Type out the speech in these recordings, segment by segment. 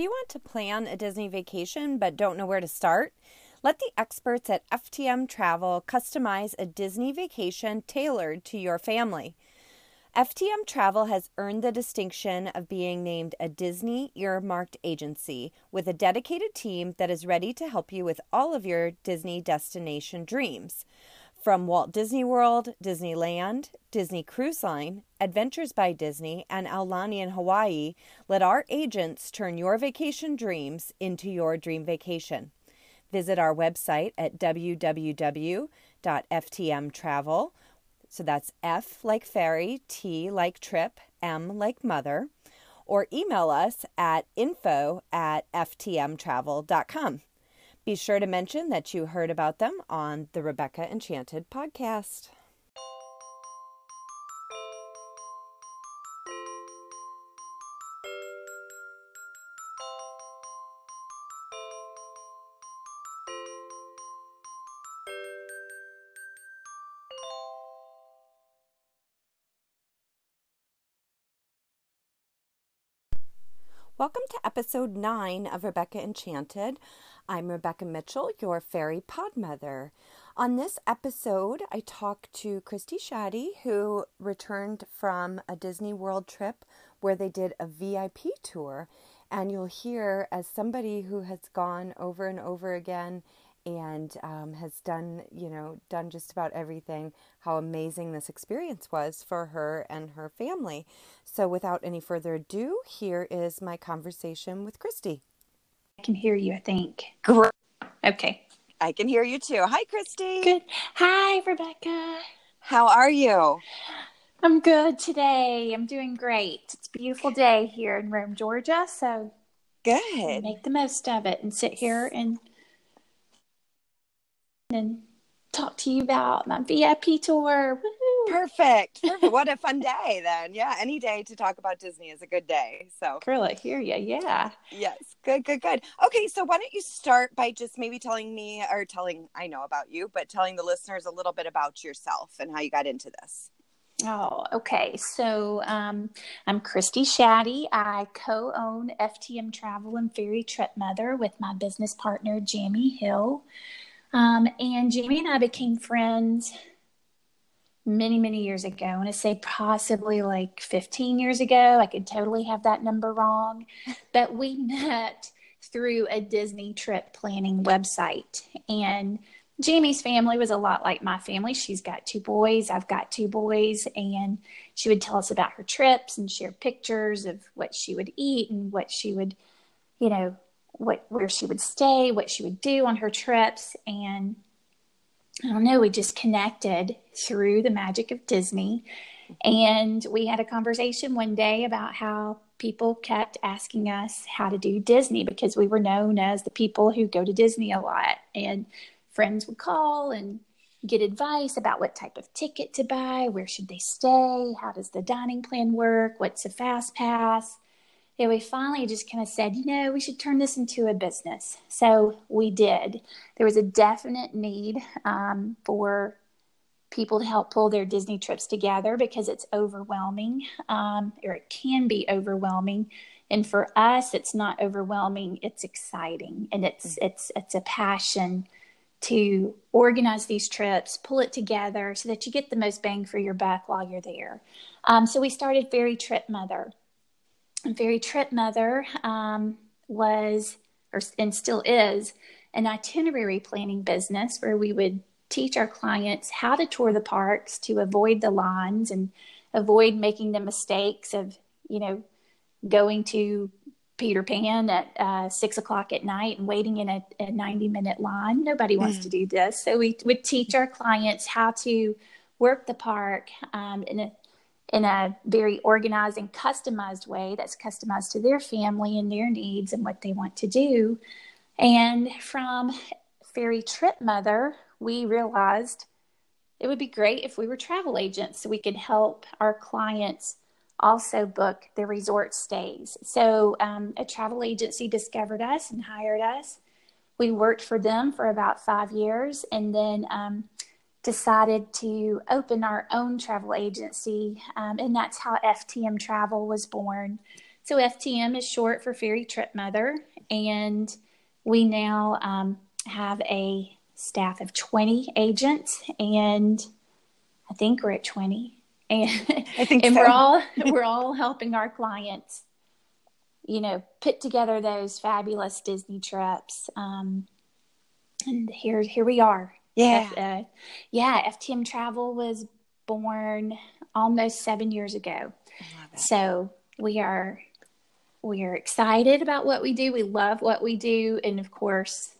You want to plan a Disney vacation but don't know where to start? Let the experts at FTM Travel customize a Disney vacation tailored to your family. FTM Travel has earned the distinction of being named a Disney earmarked agency with a dedicated team that is ready to help you with all of your Disney destination dreams. From Walt Disney World, Disneyland, Disney Cruise Line, Adventures by Disney, and Aulani in Hawaii, let our agents turn your vacation dreams into your dream vacation. Visit our website at www.ftmtravel. So that's F like fairy, T like trip, M like mother, or email us at info at ftmtravel.com. Be sure to mention that you heard about them on the Rebecca Enchanted podcast. Welcome to episode 9 of Rebecca Enchanted. I'm Rebecca Mitchell, your fairy pod mother. On this episode, I talk to Christy Shaddy, who returned from a Disney World trip where they did a VIP tour. And you'll hear, as somebody who has gone over and over again and um, has done, you know, done just about everything, how amazing this experience was for her and her family. So, without any further ado, here is my conversation with Christy. I can hear you, I think. Great. Okay. I can hear you too. Hi, Christy. Good. Hi, Rebecca. How are you? I'm good today. I'm doing great. It's a beautiful day here in Rome, Georgia. So good. Make the most of it and sit here and and talk to you about my VIP tour. Perfect. Perfect. what a fun day then. Yeah, any day to talk about Disney is a good day. So I hear you. Yeah. Yes. Good, good, good. Okay, so why don't you start by just maybe telling me or telling I know about you, but telling the listeners a little bit about yourself and how you got into this. Oh, okay. So um, I'm Christy Shaddy. I co own FTM Travel and Fairy Trip Mother with my business partner, Jamie Hill. Um, and Jamie and I became friends many, many years ago. I say possibly like 15 years ago. I could totally have that number wrong. But we met through a Disney trip planning website. And Jamie's family was a lot like my family. She's got two boys, I've got two boys, and she would tell us about her trips and share pictures of what she would eat and what she would, you know, what where she would stay, what she would do on her trips, and I don't know, we just connected through the magic of Disney. And we had a conversation one day about how people kept asking us how to do Disney because we were known as the people who go to Disney a lot. And friends would call and get advice about what type of ticket to buy, where should they stay, how does the dining plan work, what's a fast pass yeah, we finally just kind of said, you know, we should turn this into a business. So we did. There was a definite need um, for people to help pull their Disney trips together because it's overwhelming, um, or it can be overwhelming. And for us, it's not overwhelming; it's exciting, and it's mm-hmm. it's it's a passion to organize these trips, pull it together so that you get the most bang for your buck while you're there. Um, so we started Fairy Trip Mother. Fairy Trip Mother um, was, or and still is, an itinerary planning business where we would teach our clients how to tour the parks to avoid the lines and avoid making the mistakes of, you know, going to Peter Pan at uh, six o'clock at night and waiting in a, a 90 minute line. Nobody wants mm. to do this. So we would teach our clients how to work the park um, in a in a very organized and customized way that's customized to their family and their needs and what they want to do. And from Fairy Trip Mother, we realized it would be great if we were travel agents so we could help our clients also book their resort stays. So um, a travel agency discovered us and hired us. We worked for them for about five years and then um, decided to open our own travel agency, um, and that's how FTM Travel was born. So FTM is short for Fairy Trip Mother, and we now um, have a staff of 20 agents, and I think we're at 20. And, I think and so. we're all we're all helping our clients, you know, put together those fabulous Disney trips. Um, and here here we are. Yeah. Uh, yeah, FTM Travel was born almost seven years ago. So we are we are excited about what we do. We love what we do, and of course,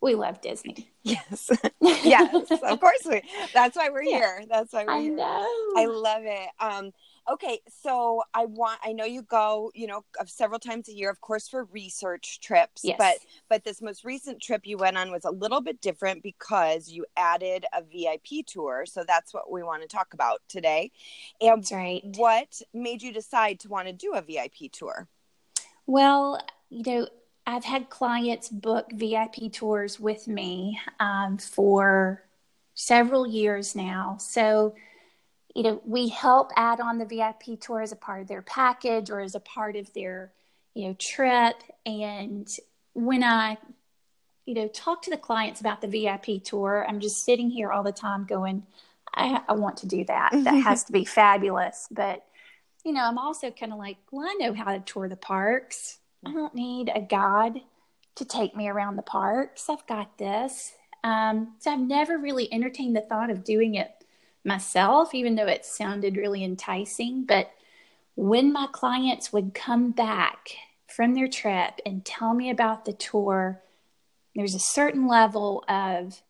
we love Disney. Yes. yes. Of course we. That's why we're Yeah. here. That's why we're I here. know. I love it. Um, okay, so I want I know you go, you know, of several times a year, of course, for research trips. Yes. But but this most recent trip you went on was a little bit different because you added a VIP tour. So that's what we want to talk about today. And That's right. what made you decide to want to do a VIP tour? Well, you know, I've had clients book VIP tours with me um, for several years now. So, you know, we help add on the VIP tour as a part of their package or as a part of their, you know, trip. And when I, you know, talk to the clients about the VIP tour, I'm just sitting here all the time going, I, I want to do that. That has to be fabulous. But you know, I'm also kind of like, well, I know how to tour the parks. I don't need a guide to take me around the parks. I've got this. Um, so I've never really entertained the thought of doing it myself, even though it sounded really enticing. But when my clients would come back from their trip and tell me about the tour, there's a certain level of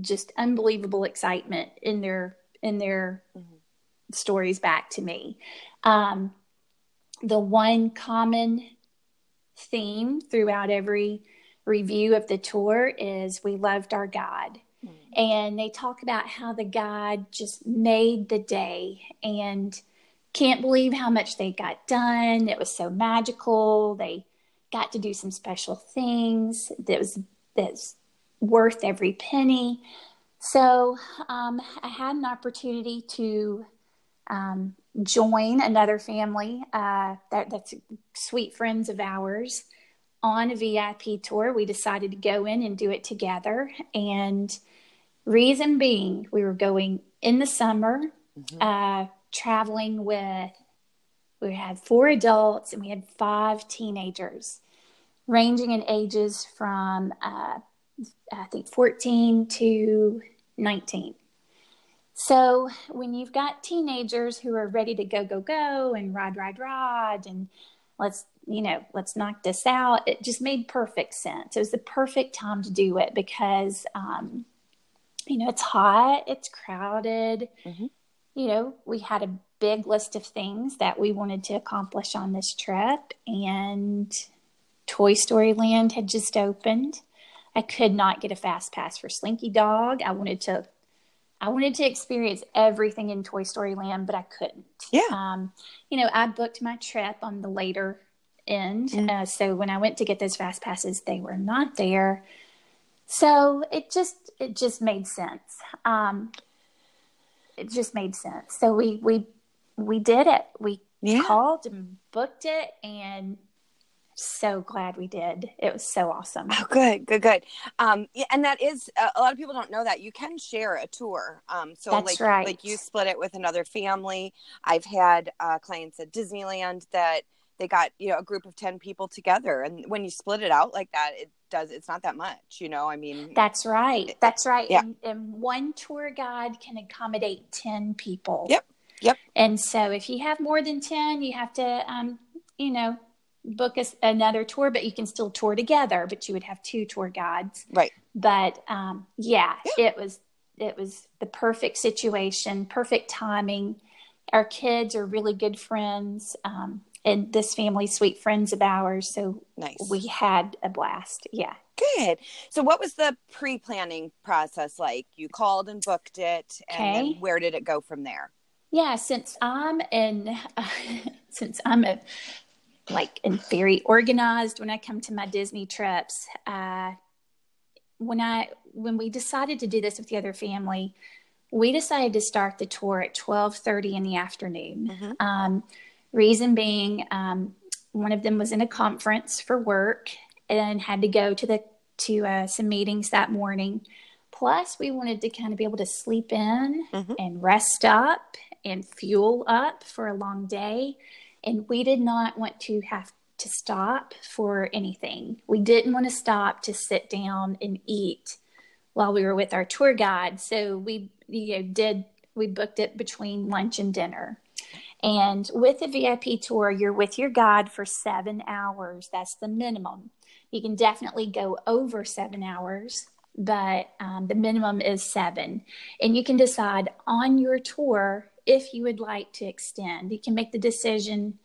just unbelievable excitement in their in their stories back to me. Um, the one common theme throughout every review of the tour is we loved our guide. And they talk about how the guide just made the day and can't believe how much they got done. It was so magical. They got to do some special things that was that's worth every penny. So um, I had an opportunity to um, join another family uh, that, that's sweet friends of ours on a VIP tour. We decided to go in and do it together. And reason being, we were going in the summer, uh, traveling with, we had four adults and we had five teenagers, ranging in ages from, uh, I think, 14 to 19. So when you've got teenagers who are ready to go, go, go and ride, ride, ride, and let's, you know, let's knock this out, it just made perfect sense. It was the perfect time to do it because, um, you know, it's hot, it's crowded. Mhm. You know, we had a big list of things that we wanted to accomplish on this trip, and Toy Story Land had just opened. I could not get a fast pass for Slinky Dog. I wanted to I wanted to experience everything in Toy Story Land, but I couldn't. Yeah. Um, you know, I booked my trip on the later end. Mm. Uh, so when I went to get those fast passes, they were not there. So it just it just made sense. Um, it just made sense. So we we we did it. We Yeah. called and booked it, and so glad we did. It was so awesome. Oh, good, good, good. Um, yeah, and that is uh, a lot of people don't know that you can share a tour. Um, so That's like, right. like you split it with another family. I've had uh, clients at Disneyland that they got you know a group of ten people together, and when you split it out like that, it does. It's not that much, you know. I mean, That's right. That's right. Yeah. And, and one tour guide can accommodate 10 people. Yep. Yep. And so if you have more than 10, you have to, um, you know, book us another tour, but you can still tour together, but you would have two tour guides. right. But um, yeah, it was, it was the perfect situation, perfect timing. Our kids are really good friends. Um, and this family, sweet friends of ours. So Nice. we had a blast. Yeah. Good. So, what was the pre-planning process like? You called and booked it, and then Okay. where did it go from there? Yeah, since I'm in, since I'm a like and very organized when I come to my Disney trips. Uh, when I when we decided to do this with the other family, we decided to start the tour at twelve thirty in the afternoon. Mhm. Um, reason being, um, one of them was in a conference for work and had to go to the to uh, some meetings that morning. Plus, we wanted to kind of be able to sleep in mm-hmm. and rest up and fuel up for a long day. And we did not want to have to stop for anything. We didn't want to stop to sit down and eat while we were with our tour guide. So we you know did we booked it between lunch and dinner. And with a VIP tour, you're with your guide for seven hours. That's the minimum. You can definitely go over seven hours, but um, the minimum is seven. And you can decide on your tour if you would like to extend. You can make the decision,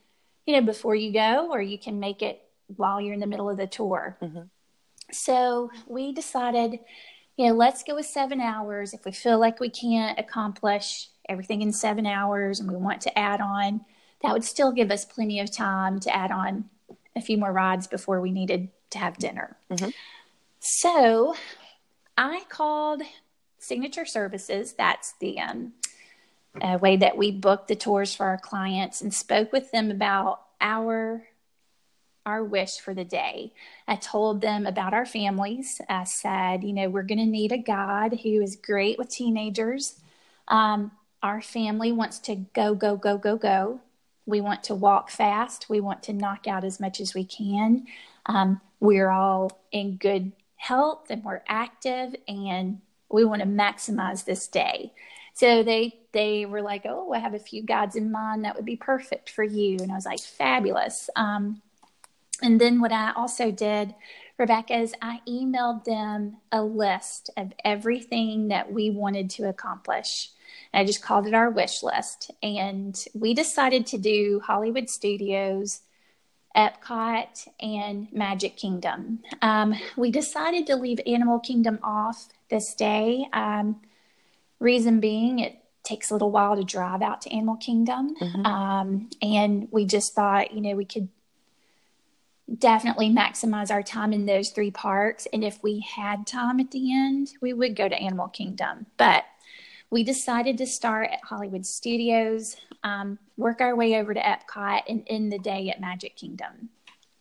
you know, before you go, or you can make it while you're in the middle of the tour. Mm-hmm. So we decided, you know, let's go with seven hours. If we feel like we can't accomplish everything in seven hours and we want to add on, that would still give us plenty of time to add on a few more rides before we needed to have dinner. Mm-hmm. So I called Signature Services. That's the um, uh, way that we book the tours for our clients and spoke with them about our our wish for the day. I told them about our families. I said, you know, we're going to need a God who is great with teenagers. Um, our family wants to go, go, go, go, go. We want to walk fast. We want to knock out as much as we can. Um, we're all in good health and we're active and we want to maximize this day. So they they were like, "Oh, I have a few gods in mind that would be perfect for you," and I was like, "Fabulous." Um, and then what I also did, Rebecca, is I emailed them a list of everything that we wanted to accomplish. And I just called it our wish list, and we decided to do Hollywood Studios Epcot, and Magic Kingdom. Um, we decided to leave Animal Kingdom off this day. Um, reason being, it takes a little while to drive out to Animal Kingdom. Mm-hmm. Um, and we just thought, you know, we could definitely maximize our time in those three parks. And if we had time at the end, we would go to Animal Kingdom. But we decided to start at Hollywood Studios, um, work our way over to Epcot, and end the day at Magic Kingdom.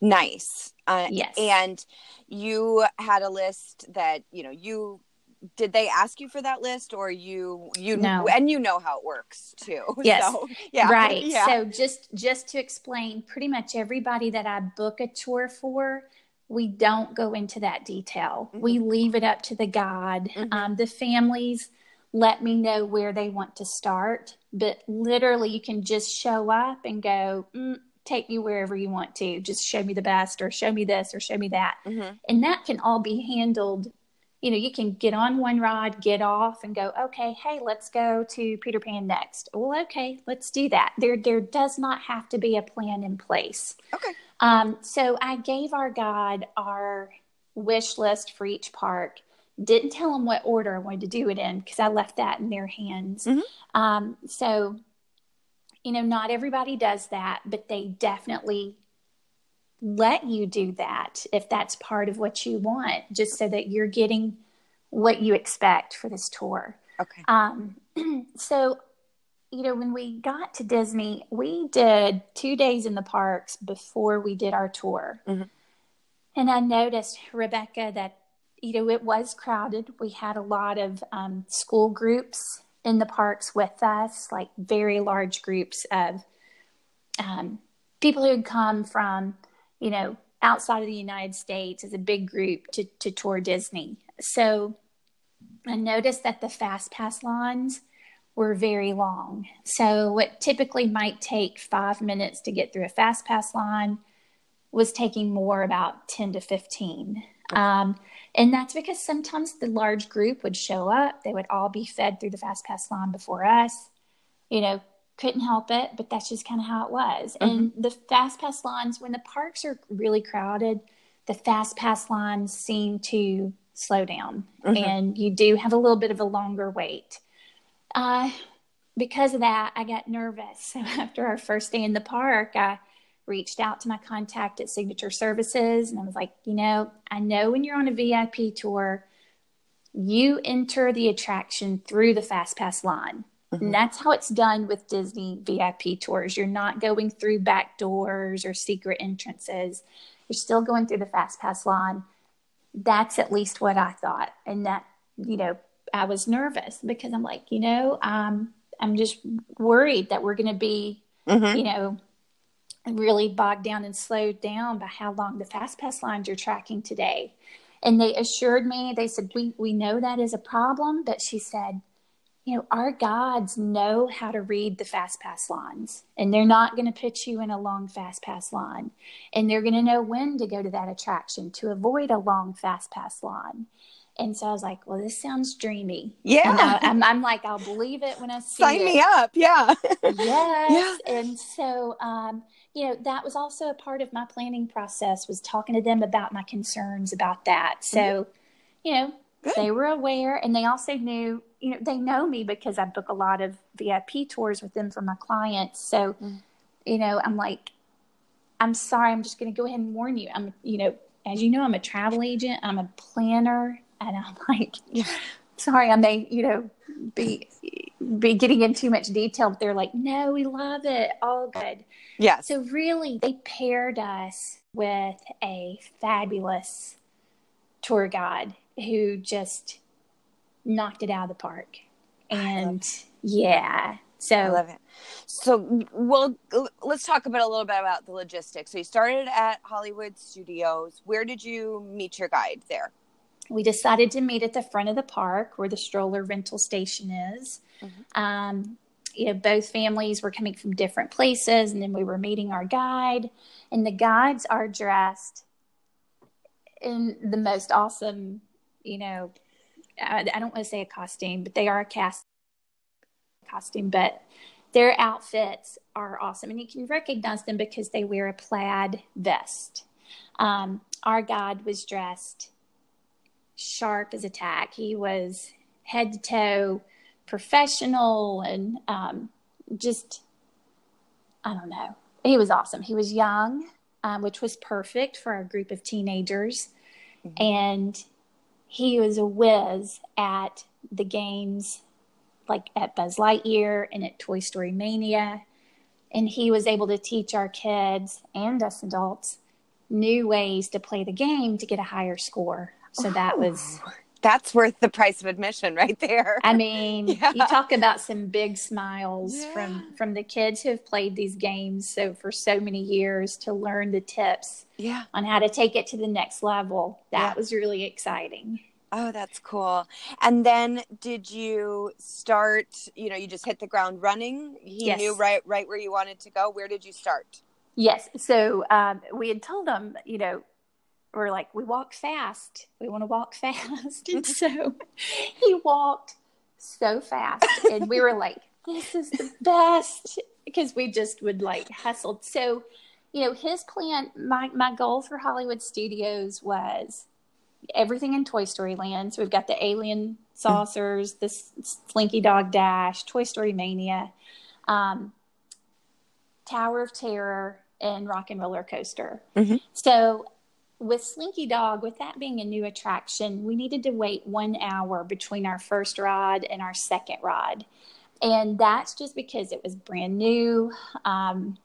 Nice. Uh, yes. And you had a list that you know you did they ask you for that list or you you no. and you know how it works too yes so, yeah right yeah. so just just to explain pretty much everybody that i book a tour for we don't go into that detail mm-hmm. we leave it up to the guide mm-hmm. um, the families let me know where they want to start. But literally, you can just show up and go, mm, take me wherever you want to. Just show me the best, or show me this, or show me that. Mm-hmm. And that can all be handled. You know, you can get on one ride, get off, and go, okay, hey, let's go to Peter Pan next. Well, okay, let's do that. There, there does not have to be a plan in place. Okay. Um, so I gave our guide our wish list for each park didn't tell them what order I wanted to do it in because I left that in their hands. Mm-hmm. Um, so, you know, not everybody does that, but they definitely let you do that if that's part of what you want, just so that you're getting what you expect for this tour. Okay. Um, so, you know, when we got to Disney, we did two days in the parks before we did our tour. Mm-hmm. And I noticed, Rebecca, that you know, it was crowded. We had a lot of um, school groups in the parks with us, like very large groups of um, people who had come from, you know, outside of the United States as a big group to, to tour Disney. So I noticed that the fast pass lines were very long. So what typically might take five minutes to get through a fast pass line was taking more about 10 to 15. Um, and that's because sometimes the large group would show up. They would all be fed through the Fast Pass line before us. You know, couldn't help it, but that's just kind of how it was. Mm-hmm. And the Fast Pass lines, when the parks are really crowded, the Fast Pass lines seem to slow down. Mm-hmm. And you do have a little bit of a longer wait. Uh, because of that, I got nervous. So after our first day in the park, I reached out to my contact at Signature Services and I was like, you know, I know when you're on a VIP tour, you enter the attraction through the Fast Pass line. Mm-hmm. And that's how it's done with Disney VIP tours. You're not going through back doors or secret entrances. You're still going through the fast pass line. That's at least what I thought. And that, you know, I was nervous because I'm like, you know, um, I'm just worried that we're going to be, mm-hmm. you know, really bogged down and slowed down by how long the fast pass lines are tracking today. And they assured me, they said, we, we know that is a problem, but she said, you know, our guides know how to read the fast pass lines, and they're not going to put you in a long fast pass line. And they're going to know when to go to that attraction to avoid a long fast pass line. And so I was like, well, this sounds dreamy. Yeah. I, am I'm, I'm like, I'll believe it when I see Sign it. me up. Yeah. yes. Yeah. And so, um, you know, that was also a part of my planning process was talking to them about my concerns about that. So, mm-hmm. you know, Good. they were aware and they also knew you know, they know me because I book a lot of VIP tours with them for my clients. So, mm. you know, I'm like, I'm sorry, I'm just going to go ahead and warn you. I'm, you know, as you know, I'm a travel agent, I'm a planner, and I'm like, sorry, I may, you know, be be getting in too much detail. But they're like, no, we love it, all good. Yeah. So really, they paired us with a fabulous tour guide who just knocked it out of the park. And yeah, so I love it. So, well, let's talk about a little bit about the logistics. So, you started at Hollywood Studios. Where did you meet your guide there? We decided to meet at the front of the park where the stroller rental station is. Mm-hmm. Um, you know, both families were coming from different places, and then we were meeting our guide. And the guides are dressed in the most awesome, you know, I, I don't want to say a costume, but they are a cast costume, but their outfits are awesome. And you can recognize them because they wear a plaid vest. Um, our guide was dressed sharp as a tack. He was head to toe professional and um, just, I don't know. He was awesome. He was young, um, which was perfect for a group of teenagers. Mm-hmm. And he was a whiz at the games, like at Buzz Lightyear and at Toy Story Mania. And he was able to teach our kids and us adults new ways to play the game to get a higher score. So that oh. was that's worth the price of admission right there. I mean, yeah. you talk about some big smiles yeah. from from the kids who have played these games so for so many years to learn the tips yeah. on how to take it to the next level. That yeah. was really exciting. Oh, that's cool. And then did you start, you know, you just hit the ground running? He yes. knew right right where you wanted to go. Where did you start? Yes. So um, we had told him, you know, we're like, we walk fast. We want to walk fast. and so he walked so fast. And we were like, this is the best because we just would like hustle. So, you know, his plan, my, my goal for Hollywood Studios was everything in Toy Story Land. So we've got the alien saucers, the Slinky Dog Dash, Toy Story Mania, um, Tower of Terror, and Rock and Roller Coaster. Mm-hmm. So with Slinky Dog, with that being a new attraction, we needed to wait one hour between our first ride and our second ride. And that's just because it was brand new. Um,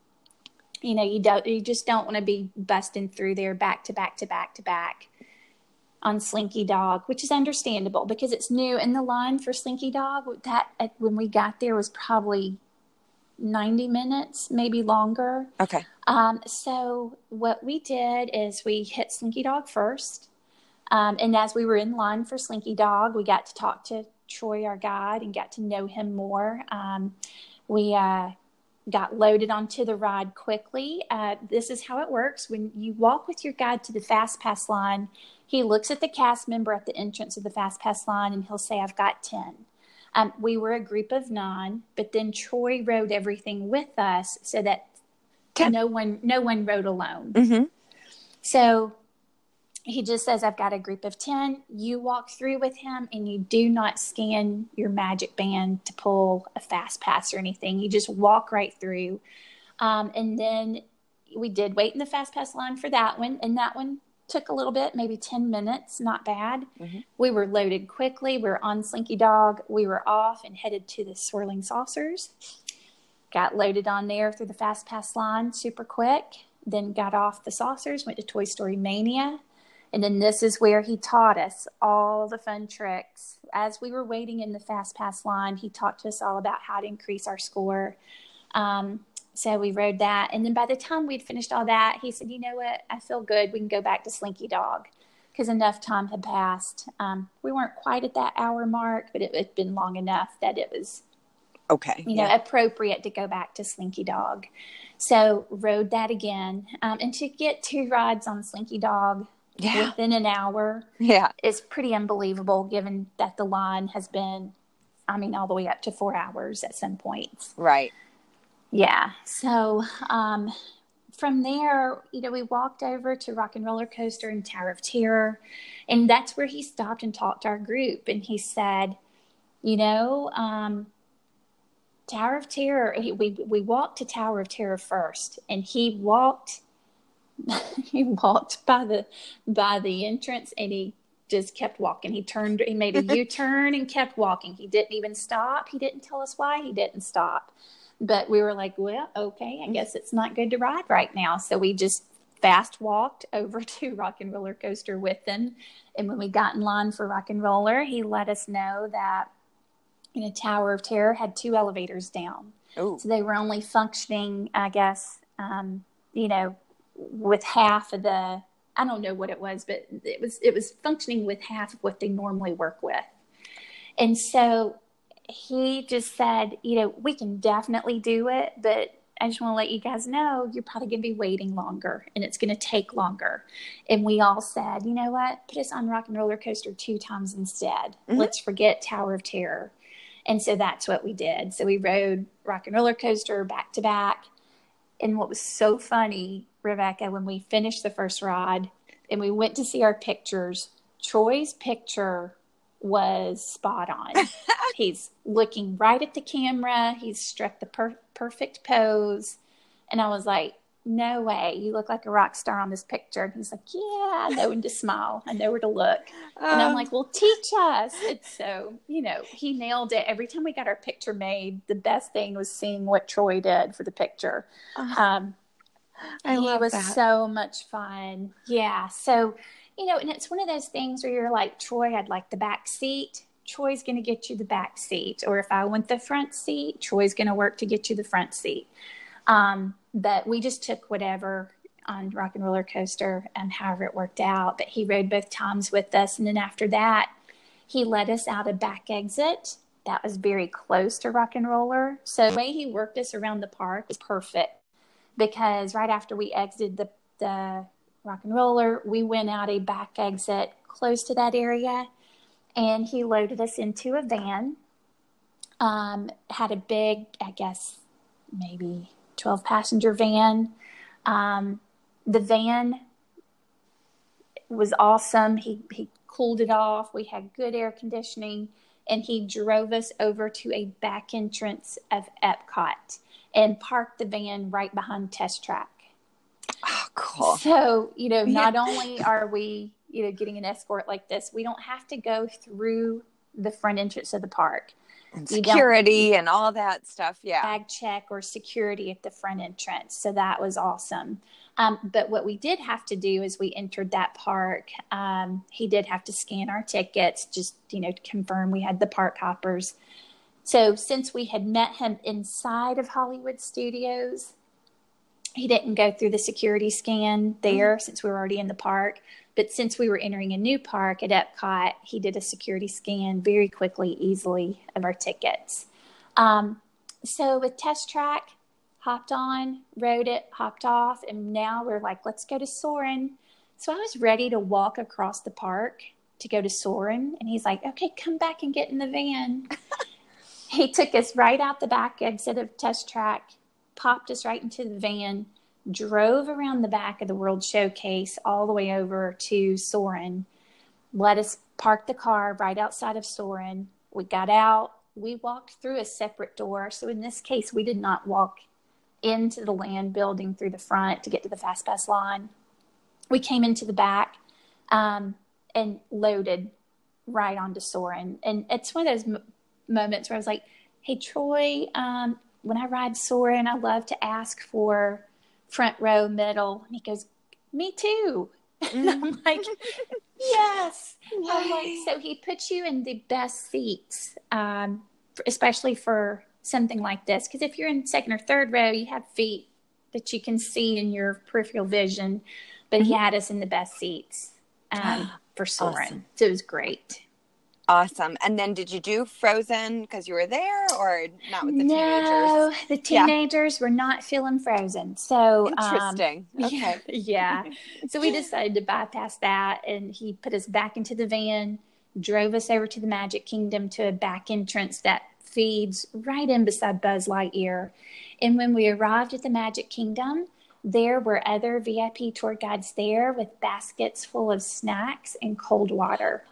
you know, you don't, you just don't want to be busting through there back to back to back to back on Slinky Dog, which is understandable because it's new. And the line for Slinky Dog, that when we got there was probably 90 minutes, maybe longer. Okay. Um, so what we did is we hit Slinky Dog first. Um, and as we were in line for Slinky Dog, we got to talk to Troy, our guide, and got to know him more. Um, we uh, got loaded onto the ride quickly. Uh, this is how it works. When you walk with your guide to the Fast Pass line, he looks at the cast member at the entrance of the Fast Pass line and he'll say, I've got 10. Um, we were a group of nine, but then Troy rode everything with us so that no one no one rode alone. Mm-hmm. So he just says, I've got a group of 10. You walk through with him and you do not scan your magic band to pull a fast pass or anything. You just walk right through. Um, and then we did wait in the fast pass line for that one. And that one took a little bit, maybe 10 minutes, not bad. Mm-hmm. We were loaded quickly. We were on Slinky Dog. We were off and headed to the swirling saucers. Got loaded on there through the Fast Pass line super quick. Then got off the saucers, went to Toy Story Mania. And then this is where he taught us all the fun tricks. As we were waiting in the Fast Pass line, he talked to us all about how to increase our score. Um, so we rode that. And then by the time we'd finished all that, he said, You know what? I feel good. We can go back to Slinky Dog because enough time had passed. Um, we weren't quite at that hour mark, but it had been long enough that it was okay, you know, appropriate to go back to Slinky Dog. So rode that again, um, and to get two rides on Slinky Dog yeah. within an hour, yeah, is pretty unbelievable. Given that the line has been, I mean, all the way up to four hours at some points, right? Yeah. So um, from there, you know, we walked over to Rock and Roller Coaster and Tower of Terror. And that's where he stopped and talked to our group. And he said, you know, um, Tower of Terror, he, we, we walked to Tower of Terror first. And he walked. he walked by the by the entrance and he just kept walking. He turned, he made a U turn and kept walking. He didn't even stop. He didn't tell us why he didn't stop. But we were like, well, okay, I guess it's not good to ride right now. So we just fast walked over to Rock and Roller Coaster with him. And when we got in line for Rock and Roller, he let us know that you know, Tower of Terror had two elevators down. Ooh. So they were only functioning, I guess, um, you know, with half of the I don't know what it was, but it was it was functioning with half of what they normally work with. And so he just said, you know, we can definitely do it, but I just want to let you guys know you're probably going to be waiting longer and it's going to take longer. And we all said, you know what? Put us on Rock and Roller Coaster two times instead. Mm-hmm. Let's forget Tower of Terror. And so that's what we did. So we rode Rock and Roller Coaster back to back. And what was so funny, Rebecca, when we finished the first ride and we went to see our pictures, Troy's picture was spot on. he's looking right at the camera. He's struck the per- perfect pose. And I was like, no way. You look like a rock star on this picture. And he's like, yeah, I know when to smile. I know where to look. and I'm um. like, well, teach us. It's so, you know, he nailed it. Every time we got our picture made, the best thing was seeing what Troy did for the picture. Uh, um, I he was that. so much fun. Yeah. So, you know, and it's one of those things where you're like, Troy, I'd like the back seat. Troy's going to get you the back seat. Or if I want the front seat, Troy's going to work to get you the front seat. Um, but we just took whatever on Rock and Roller Coaster and however it worked out. But he rode both times with us. And then after that, he led us out a back exit that was very close to Rock and Roller. So the way he worked us around the park was perfect because right after we exited the, the rock and roller. We went out a back exit close to that area, and he loaded us into a van. Um, had a big, I guess, maybe 12 passenger van. Um, the van was awesome. He, he cooled it off. We had good air conditioning, and he drove us over to a back entrance of Epcot and parked the van right behind Test Track. Oh, cool. So, you know, not only are we, you know, getting an escort like this, we don't have to go through the front entrance of the park. And security and all that stuff. Yeah. Bag check or security at the front entrance. So that was awesome. Um, but what we did have to do as we entered that park, um, he did have to scan our tickets, just, you know, to confirm we had the park hoppers. So since we had met him inside of Hollywood Studios, he didn't go through the security scan there mm-hmm. since we were already in the park. But since we were entering a new park at Epcot, he did a security scan very quickly, easily of our tickets. Um, so with Test Track, hopped on, rode it, hopped off, and now we're like, let's go to Soarin'. So I was ready to walk across the park to go to Soarin', and he's like, okay, come back and get in the van. he took us right out the back exit of Test Track popped us right into the van, drove around the back of the World Showcase all the way over to Soarin', let us park the car right outside of Soarin'. We got out, we walked through a separate door. So in this case, we did not walk into the land building through the front to get to the Fast Pass line. we came into the back um, and loaded right onto Soarin'. And it's one of those m- moments where I was like, hey, Troy, um, when I ride Soarin', I love to ask for front row, middle. And he goes, me too. And I'm mm-hmm. like, yes. I'm like, so he puts you in the best seats, um, especially for something like this. Because if you're in second or third row, you have feet that you can see in your peripheral vision. But mm-hmm. he had us in the best seats um, for Soarin'. Awesome. So it was great. Awesome. And then did you do Frozen because you were there or not with the no, teenagers? No, the teenagers yeah. were not feeling Frozen. So um, interesting. Um, okay. Yeah. so we decided to bypass that and he put us back into the van, drove us over to the Magic Kingdom to a back entrance that feeds right in beside Buzz Lightyear. And when we arrived at the Magic Kingdom, there were other VIP tour guides there with baskets full of snacks and cold water.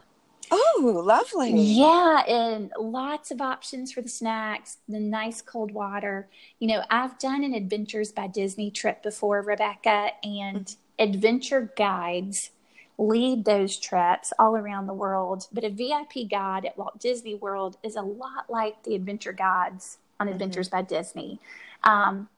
Oh, lovely. Yeah, and lots of options for the snacks, the nice cold water. You know, I've done an Adventures by Disney trip before, Rebecca, and mm-hmm. adventure guides lead those trips all around the world. But a VIP guide at Walt Disney World is a lot like the adventure guides on mm-hmm. Adventures by Disney. Um,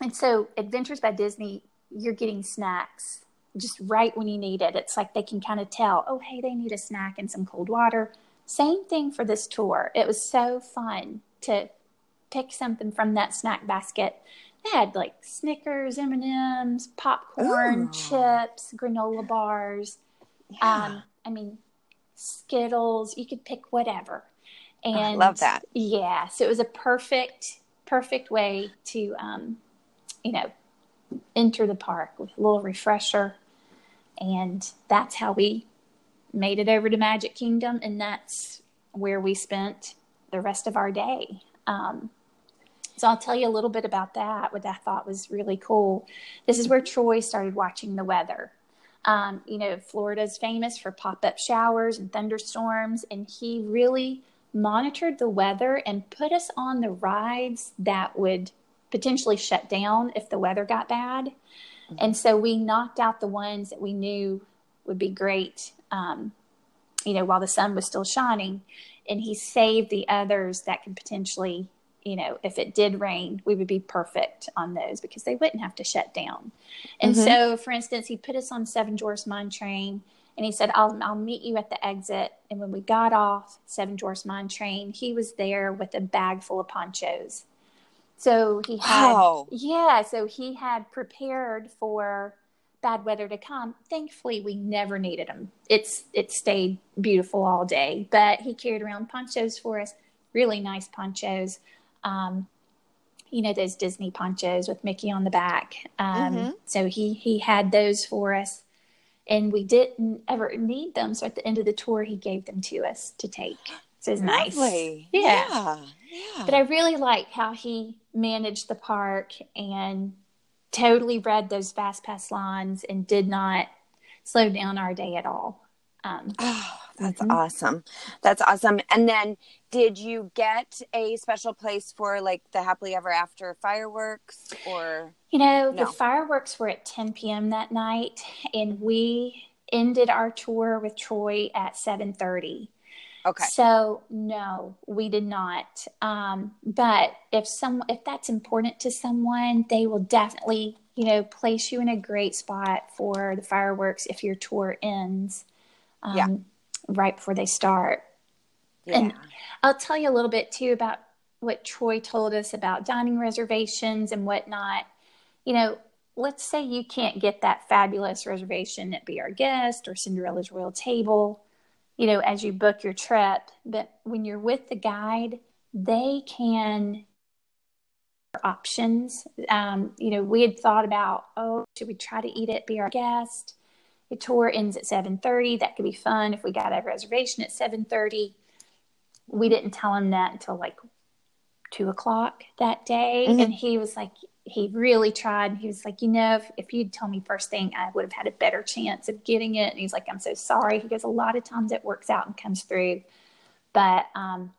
and so, Adventures by Disney, you're getting snacks just right when you need it. It's like they can kind of tell, oh, hey, they need a snack and some cold water. Same thing for this tour. It was so fun to pick something from that snack basket. They had like Snickers, M and M's, popcorn, Ooh. chips, granola bars. Yeah. Um, I mean, Skittles. You could pick whatever. And oh, I love that. Yeah, so it was a perfect, perfect way to, um, you know, enter the park with a little refresher. And that's how we made it over to Magic Kingdom. And that's where we spent the rest of our day. Um, so I'll tell you a little bit about that, what I thought was really cool. This is where Troy started watching the weather. Um, you know, Florida's famous for pop up showers and thunderstorms, and he really monitored the weather and put us on the rides that would potentially shut down if the weather got bad. Mm-hmm. And so we knocked out the ones that we knew would be great, um, you know, while the sun was still shining. And he saved the others that could potentially, you know, if it did rain, we would be perfect on those because they wouldn't have to shut down. And mm-hmm. so, for instance, he put us on Seven Dwarfs Mine Train and he said, I'll, I'll meet you at the exit. And when we got off Seven Dwarfs Mine Train, he was there with a bag full of ponchos so he had, wow. yeah, so he had prepared for bad weather to come. Thankfully, we never needed them. It's it stayed beautiful all day, but he carried around ponchos for us, really nice ponchos. Um, you know those Disney ponchos with Mickey on the back. Um, mm-hmm. So he he had those for us, and we didn't ever need them. So at the end of the tour, he gave them to us to take. So it's nice. Yeah. yeah. Yeah. But I really like how he managed the park and totally read those fast pass lines and did not slow down our day at all. Um, oh, that's mm-hmm. awesome. That's awesome. And then did you get a special place for like the happily ever after fireworks or you know no? the fireworks were at 10 p.m that night and we ended our tour with troy at 7.30 Okay. So no, we did not. Um, but if some if that's important to someone, they will definitely you know place you in a great spot for the fireworks if your tour ends. Um, yeah. Right before they start. Yeah. And I'll tell you a little bit too about what Troy told us about dining reservations and whatnot. You know, let's say you can't get that fabulous reservation at Be Our Guest or Cinderella's Royal Table you know, as you book your trip. But when you're with the guide, they can options. Um, you know, we had thought about, oh, should we try to eat it, be our guest? The tour ends at 7.30. That could be fun if we got a reservation at 7.30. We didn't tell him that until like 2 o'clock that day. Mm-hmm. And he was like, he really tried. He was like, you know, if, if you'd told me first thing, I would have had a better chance of getting it. And he's like, I'm so sorry. He goes, a lot of times it works out and comes through, but um,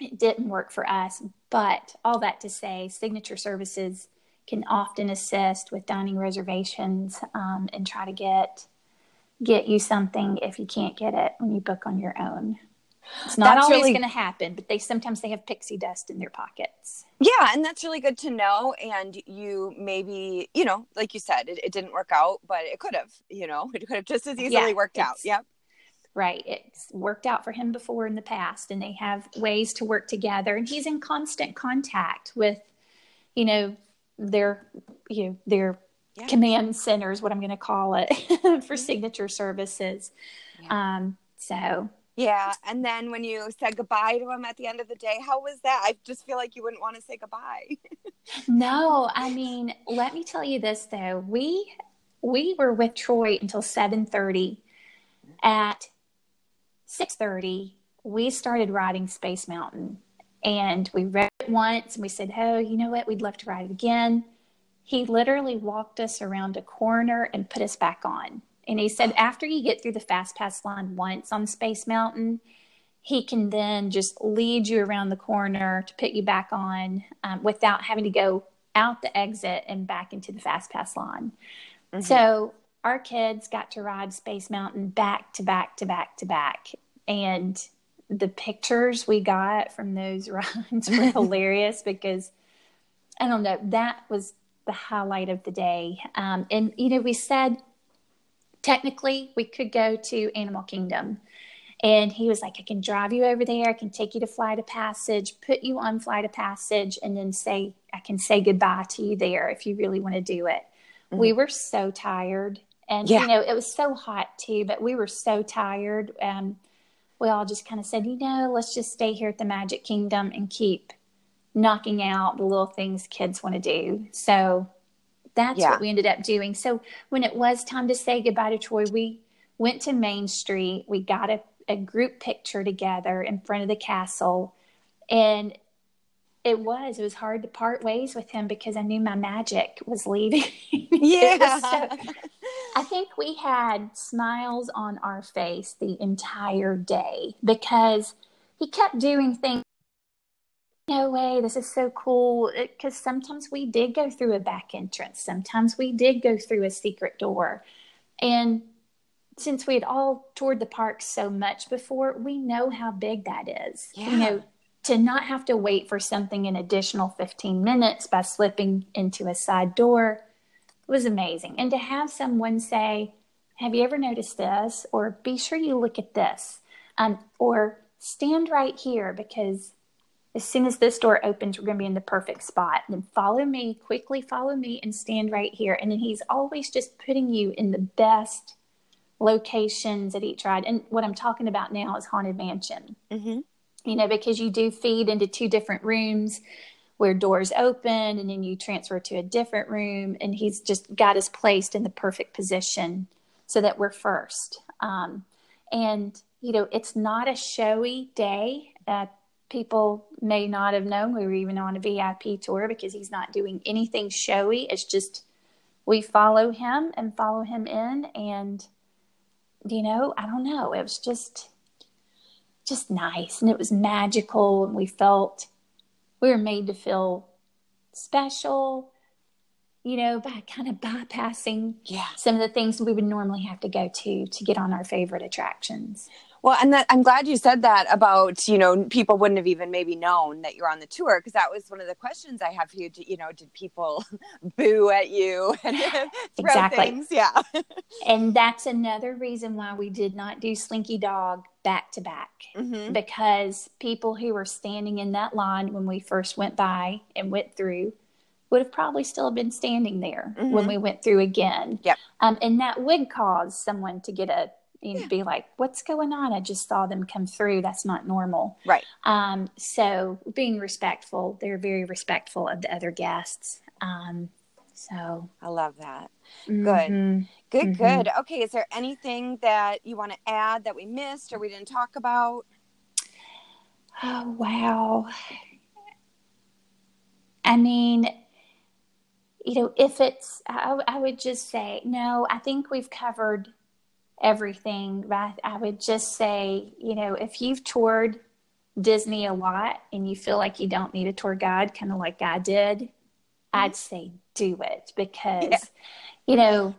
it didn't work for us. But all that to say, signature services can often assist with dining reservations um, and try to get get you something if you can't get it when you book on your own. It's not that's always really... going to happen, but they sometimes they have pixie dust in their pockets. Yeah, and that's really good to know. And you maybe, you know, like you said, it, it didn't work out, but it could have. You know, it could have just as easily yeah, worked out. Yep. Right. It's worked out for him before in the past, and they have ways to work together. And he's in constant contact with, you know, their, you know, their yeah. command centers, what I'm going to call it, for signature services. Yeah. Um, so yeah. And then when you said goodbye to him at the end of the day, how was that? I just feel like you wouldn't want to say goodbye. no, I mean, let me tell you this though. We we were with Troy until 7:30. At 6:30, we started riding Space Mountain. And we read it once and we said, "Oh, you know what? We'd love to ride it again." He literally walked us around a corner and put us back on. And he said after you get through the fast pass line once on Space Mountain, he can then just lead you around the corner to put you back on um, without having to go out the exit and back into the fast pass line. Mm-hmm. So our kids got to ride Space Mountain back to back to back to back. And the pictures we got from those rides were hilarious because I don't know, that was the highlight of the day. Um, and, you know, we said technically we could go to Animal Kingdom. And he was like, I can drive you over there. I can take you to Flight of Passage, put you on Flight of Passage, and then say, I can say goodbye to you there if you really want to do it. Mm-hmm. We were so tired. And, yeah. you know, it was so hot too, but we were so tired. Um, we all just kind of said, you know, let's just stay here at the Magic Kingdom and keep knocking out the little things kids want to do. So that's yeah. what we ended up doing. So when it was time to say goodbye to Troy, we went to Main Street. We got a, a group picture together in front of the castle. And it was. It was hard to part ways with him because I knew my magic was leaving. Yeah. so, I think we had smiles on our face the entire day because he kept doing things no way, this is so cool. Because sometimes we did go through a back entrance, sometimes we did go through a secret door. And since we had all toured the park so much before, we know how big that is. Yeah. You know, to not have to wait for something an additional 15 minutes by slipping into a side door was amazing. And to have someone say, Have you ever noticed this? Or be sure you look at this. Um, or stand right here because as soon as this door opens, we're going to be in the perfect spot. And then follow me, quickly follow me, and stand right here. And then he's always just putting you in the best locations at each ride. And what I'm talking about now is Haunted Mansion. Mm-hmm. You know, because you do feed into two different rooms where doors open and then you transfer to a different room. And he's just got us placed in the perfect position so that we're first. Um, and, you know, it's not a showy day. Uh, people may not have known we were even on a VIP tour because he's not doing anything showy. It's just we follow him and follow him in and you know, I don't know, it was just just nice and it was magical and we felt we were made to feel special you know by kind of bypassing yeah. some of the things we would normally have to go to to get on our favorite attractions well, and that I'm glad you said that about, you know, people wouldn't have even maybe known that you're on the tour because that was one of the questions I have for you. you know, did people boo at you and exactly. things? Yeah. and that's another reason why we did not do Slinky Dog back to back mm-hmm. because people who were standing in that line when we first went by and went through would have probably still been standing there mm-hmm. when we went through again. Yep. Um, and that would cause someone to get a and yeah. be like, what's going on? I just saw them come through. That's not normal. Right. Um, so being respectful, they're very respectful of the other guests. Um, so I love that. Mm-hmm. Good. Good, mm-hmm. good. Okay. Is there anything that you want to add that we missed or we didn't talk about? Oh, wow. I mean, you know, if it's, I, I would just say, no, I think we've covered everything. But I would just say, you know, if you've toured Disney a lot and you feel like you don't need a tour guide, kind of like I did, mm-hmm. I'd say do it because, yeah. you know,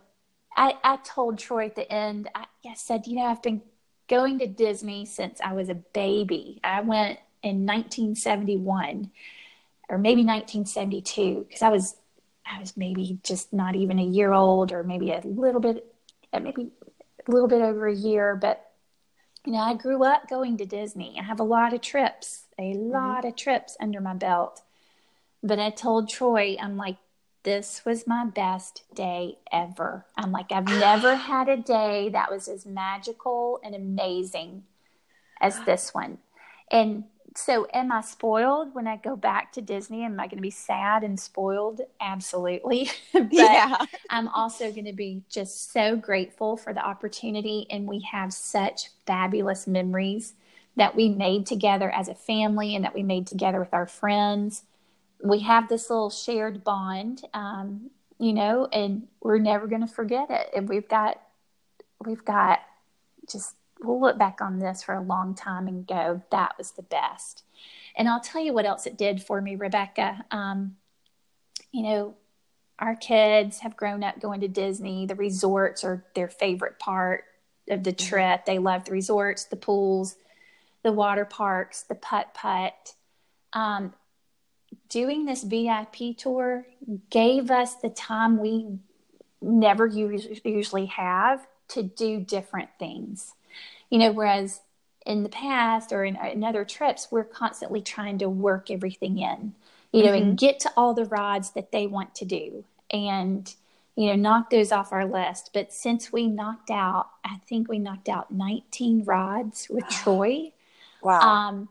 I, I told Troy at the end, I, I said, you know, I've been going to Disney since I was a baby. I went in 1971 or maybe 1972 because I was I was maybe just not even a year old or maybe a little bit uh, maybe a little bit over a year but you know I grew up going to Disney. I have a lot of trips, a mm-hmm. lot of trips under my belt. But I told Troy I'm like this was my best day ever. I'm like, I've never had a day that was as magical and amazing as this one. And so, am I spoiled when I go back to Disney? Am I going to be sad and spoiled? Absolutely. but yeah. I'm also going to be just so grateful for the opportunity. And we have such fabulous memories that we made together as a family and that we made together with our friends we have this little shared bond, um, you know, and we're never going to forget it. And we've got, we've got just, we'll look back on this for a long time and go, that was the best. And I'll tell you what else it did for me, Rebecca. Um, you know, our kids have grown up going to Disney. The resorts are their favorite part of the mm-hmm. trip. They love the resorts, the pools, the water parks, the putt putt. Um, doing this VIP tour gave us the time we never usually have to do different things. You know, whereas in the past or in, in other trips, we're constantly trying to work everything in, you know, mm-hmm. and get to all the rides that they want to do and, you know, knock those off our list. But since we knocked out, I think we knocked out 19 rides with Troy. Wow. Um,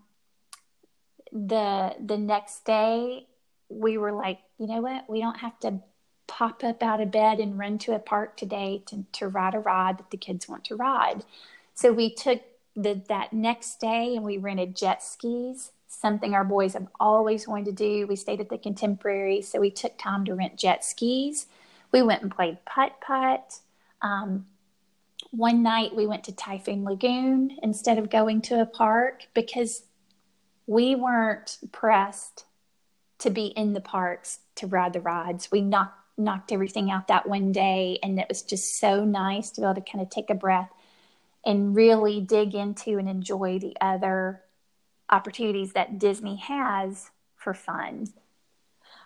the the next day we were like, you know what? We don't have to pop up out of bed and run to a park today to, to ride a ride that the kids want to ride. So we took the that next day and we rented jet skis, something our boys have always wanted to do. We stayed at the Contemporary, so we took time to rent jet skis. We went and played putt putt. Um, one night we went to Typhoon Lagoon instead of going to a park because we weren't pressed to be in the parks to ride the rides. We knocked knocked everything out that one day and it was just so nice to be able to kind of take a breath and really dig into and enjoy the other opportunities that Disney has for fun.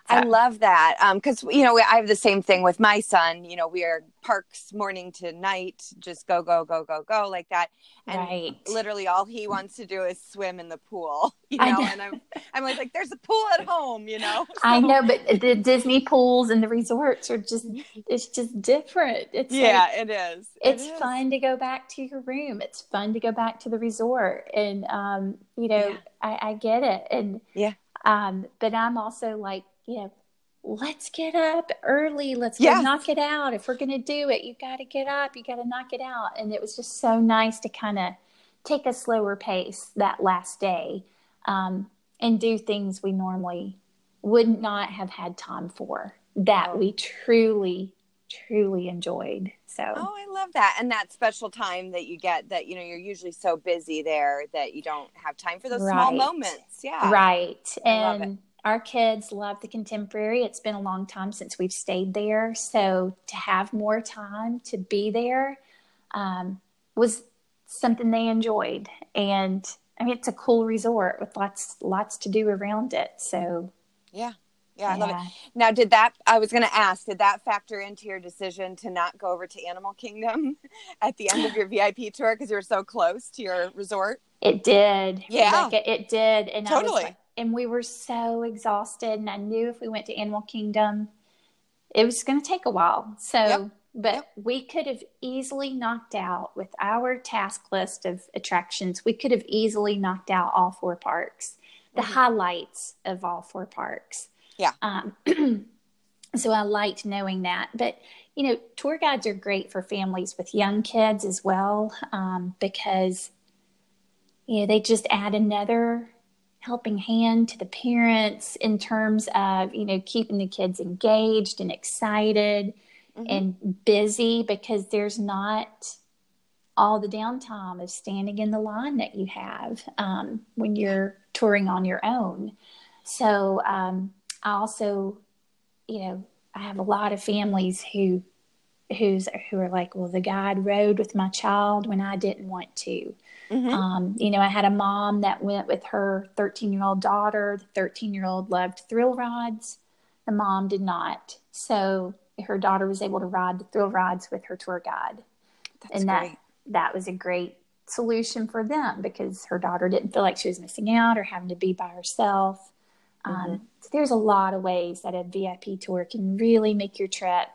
I love that because um, you know I have the same thing with my son. You know, we are parks morning to night, just go go go go go like that, and right. literally all he wants to do is swim in the pool. You know, know. and I'm I'm like, there's a pool at home. You know, so. I know, but the Disney pools and the resorts are just it's just different. It's yeah, like, it is. It it's fun to go back to your room. It's fun to go back to the resort, and um, you know, yeah. I, I get it, and yeah. Um, but I'm also like you know, let's get up early. Let's yes. knock it out. If we're going to do it, you got to get up. You got to knock it out. And it was just so nice to kind of take a slower pace that last day um, and do things we normally would not have had time for that we truly, truly enjoyed. So, oh, I love that. And that special time that you get that, you know, you're usually so busy there that you don't have time for those right. small moments. Yeah. Right. I and, our kids love the contemporary. It's been a long time since we've stayed there. So to have more time to be there um, was something they enjoyed. And I mean, it's a cool resort with lots, lots to do around it. So yeah. Yeah, I love it. Now, did that? I was going to ask. Did that factor into your decision to not go over to Animal Kingdom at the end of your VIP tour because you were so close to your resort? It did. Yeah, Rebecca, it did. And totally. Like, and we were so exhausted and i knew if we went to animal kingdom it was going to take a while so yep. but yep. we could have easily knocked out with our task list of attractions we could have easily knocked out all four parks the mm-hmm. highlights of all four parks yeah um, so i liked knowing that but you know tour guides are great for families with young kids as well um, because you know they just add another helping hand to the parents in terms of you know keeping the kids engaged and excited mm-hmm. and busy because there's not all the downtime of standing in the line that you have um, when you're touring on your own so um, i also you know, I have a lot of families who who's who are like, well, the guide rode with my child when I didn't want to. Mm-hmm. Um, you know, I had a mom that went with her 13 year old daughter. The 13 year old loved thrill rides. The mom did not. So her daughter was able to ride the thrill rides with her tour guide. That's and great. that that was a great solution for them because her daughter didn't feel like she was missing out or having to be by herself. Um, mm-hmm. Um, so there's a lot of ways that a VIP tour can really make your trip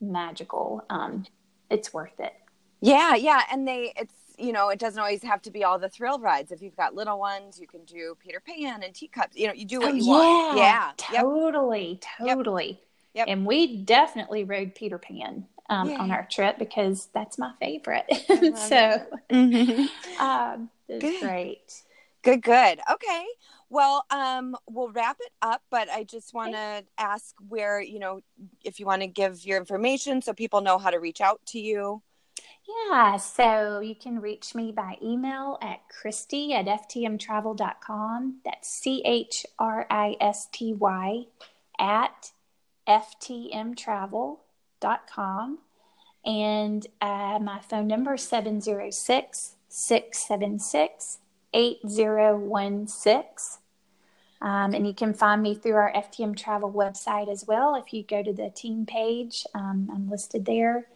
magical. Um, it's worth it. Yeah, yeah, and they it's you know it doesn't always have to be all the thrill rides. If you've got little ones, you can do Peter Pan and teacups. You know, you do what oh, you yeah, want. Yeah, totally, yep. totally. Yep. And we definitely rode Peter Pan um, on our trip because that's my favorite. so mm-hmm. um, good. great. Good, good. Okay. Well, um, we'll wrap it up, but I just want to okay. ask where, you know, if you want to give your information so people know how to reach out to you. Yeah, so you can reach me by email at Christy at ftmtravel.com. That's C H R I S T Y at ftmtravel.com. And uh, my phone number is 706 676 8016. Um, and you can find me through our FTM Travel website as well. If you go to the team page, um, I'm listed there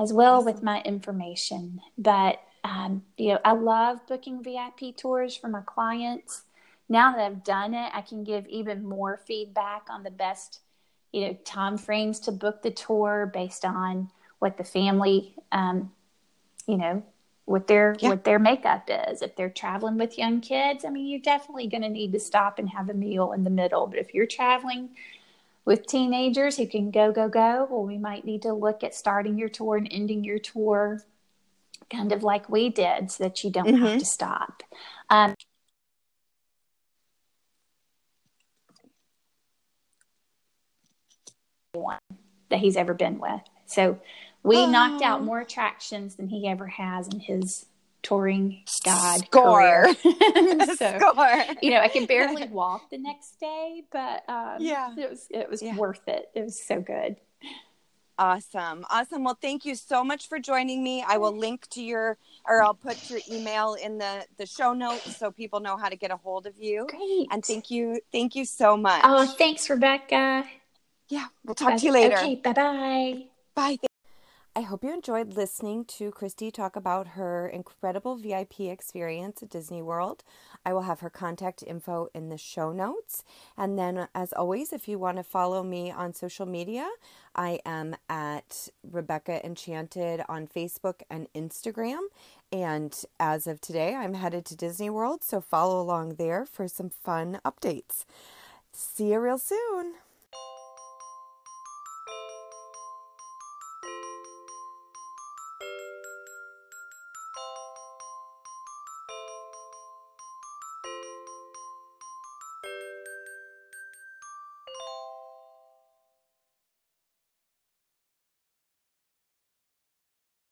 as well with my information. But um, you know, I love booking VIP tours for my clients. Now that I've done it, I can give even more feedback on the best, you know, time frames to book the tour based on what the family, um, you know, what their yeah. what their makeup is. If they're traveling with young kids, I mean, you're definitely going to need to stop and have a meal in the middle. But if you're traveling with teenagers who can go go go, well, we might need to look at starting your tour and ending your tour kind of like we did, so that you don't mm-hmm. have to stop. Um, one that he's ever been with. So we oh. knocked out oh. more attractions than he ever has in his touring guide Score. so, Score. You know, I can barely walk the next day, but um, yeah, it was it was yeah. worth it. It was so good. Awesome. Awesome. Well, thank you so much for joining me. I will link to your or I'll put your email in the the show notes so people know how to get a hold of you. Great. And thank you. Thank you so much. Oh, thanks, Rebecca. Yeah. We'll talk to you later. Okay. Bye-bye. Bye. I hope you enjoyed listening to Christy talk about her incredible VIP experience at Disney World. I will have her contact info in the show notes. And then, as always, if you want to follow me on social media, I am at Rebecca Enchanted on Facebook and Instagram. And as of today, I'm headed to Disney World, so follow along there for some fun updates. See you real soon.